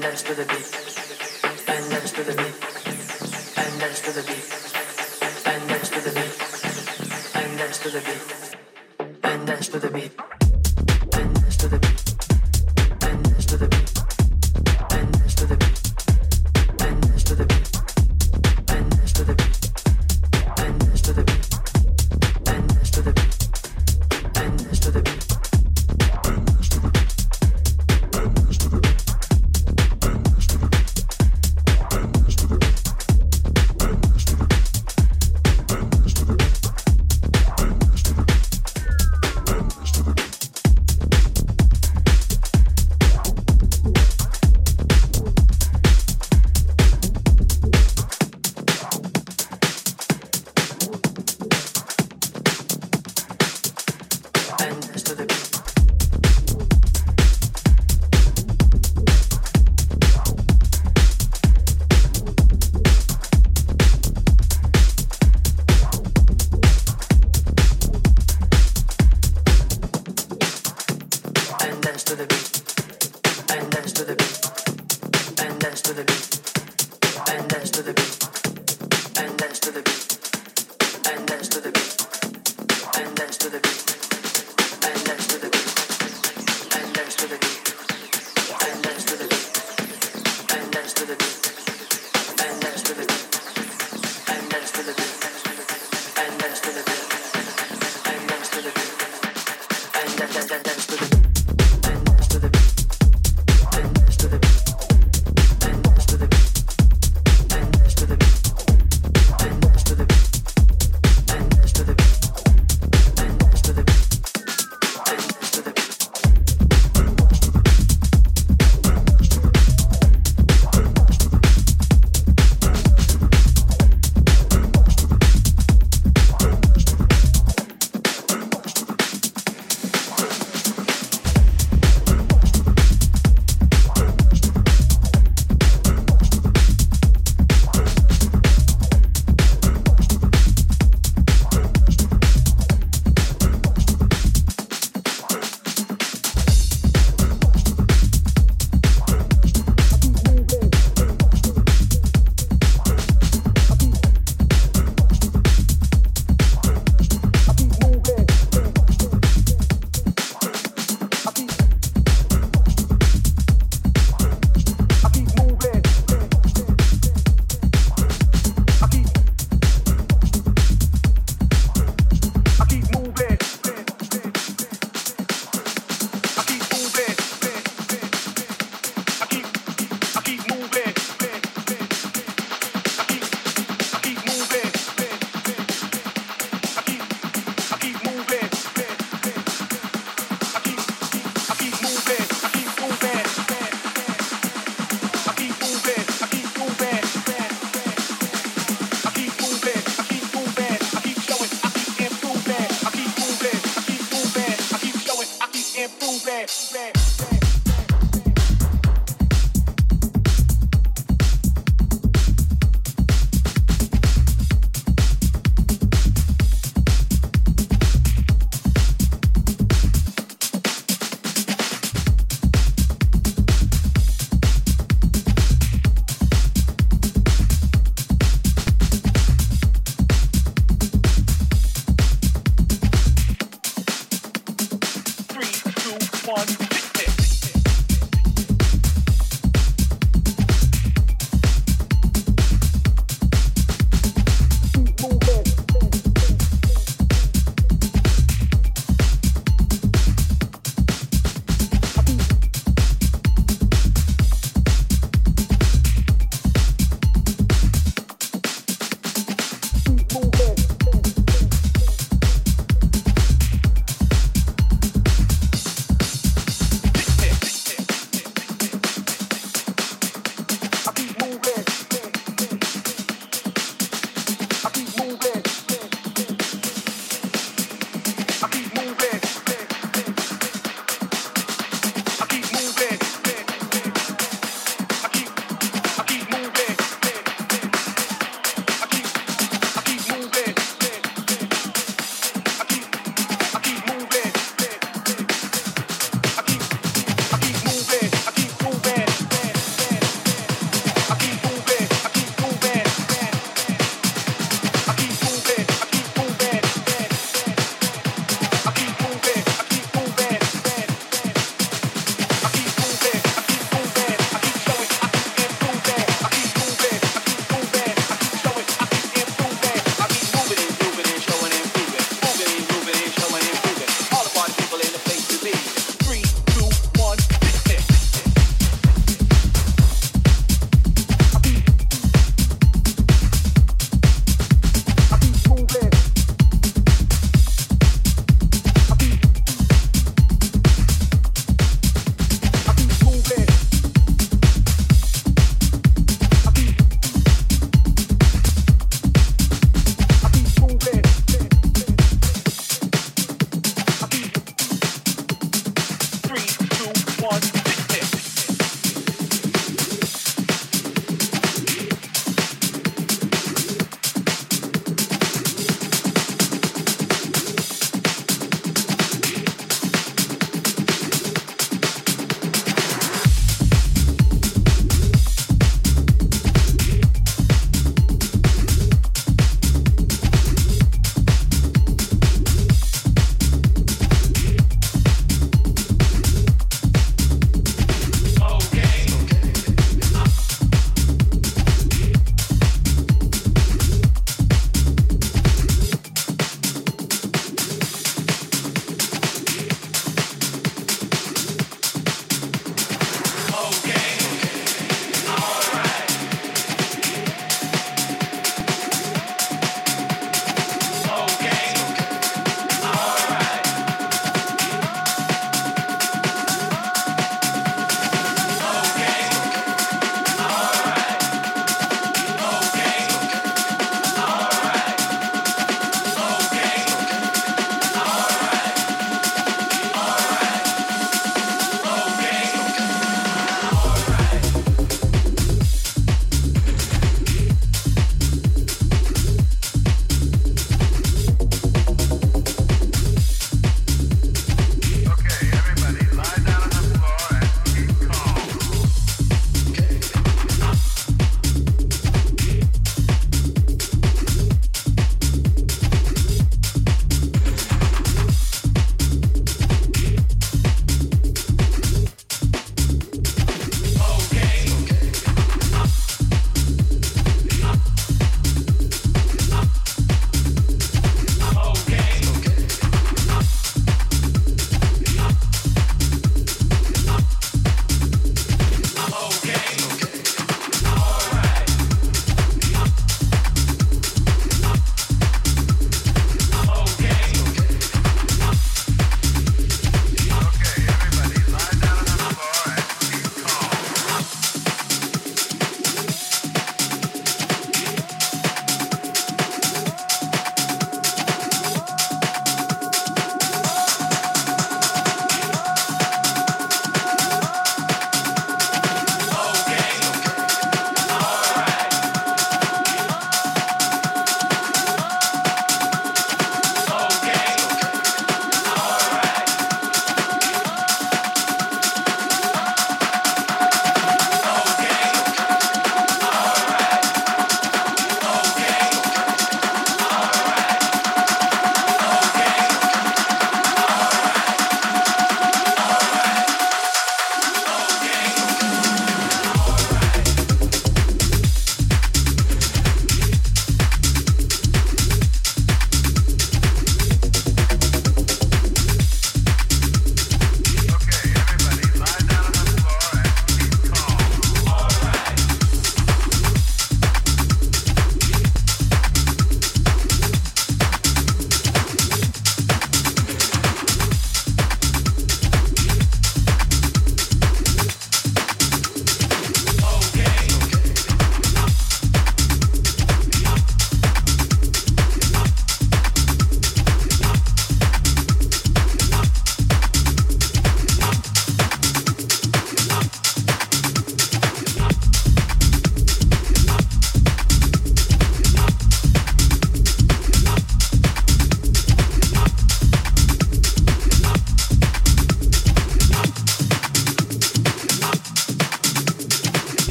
and dance to the beat.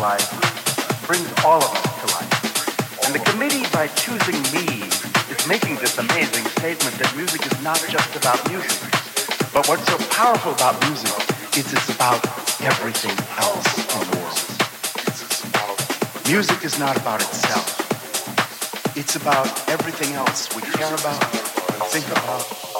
Life, brings all of us to life. And the committee, by choosing me, is making this amazing statement that music is not just about music. But what's so powerful about music is it's about everything else in the world. Music is not about itself. It's about everything else we care about, think about,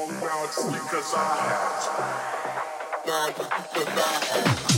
won't bounce because I have.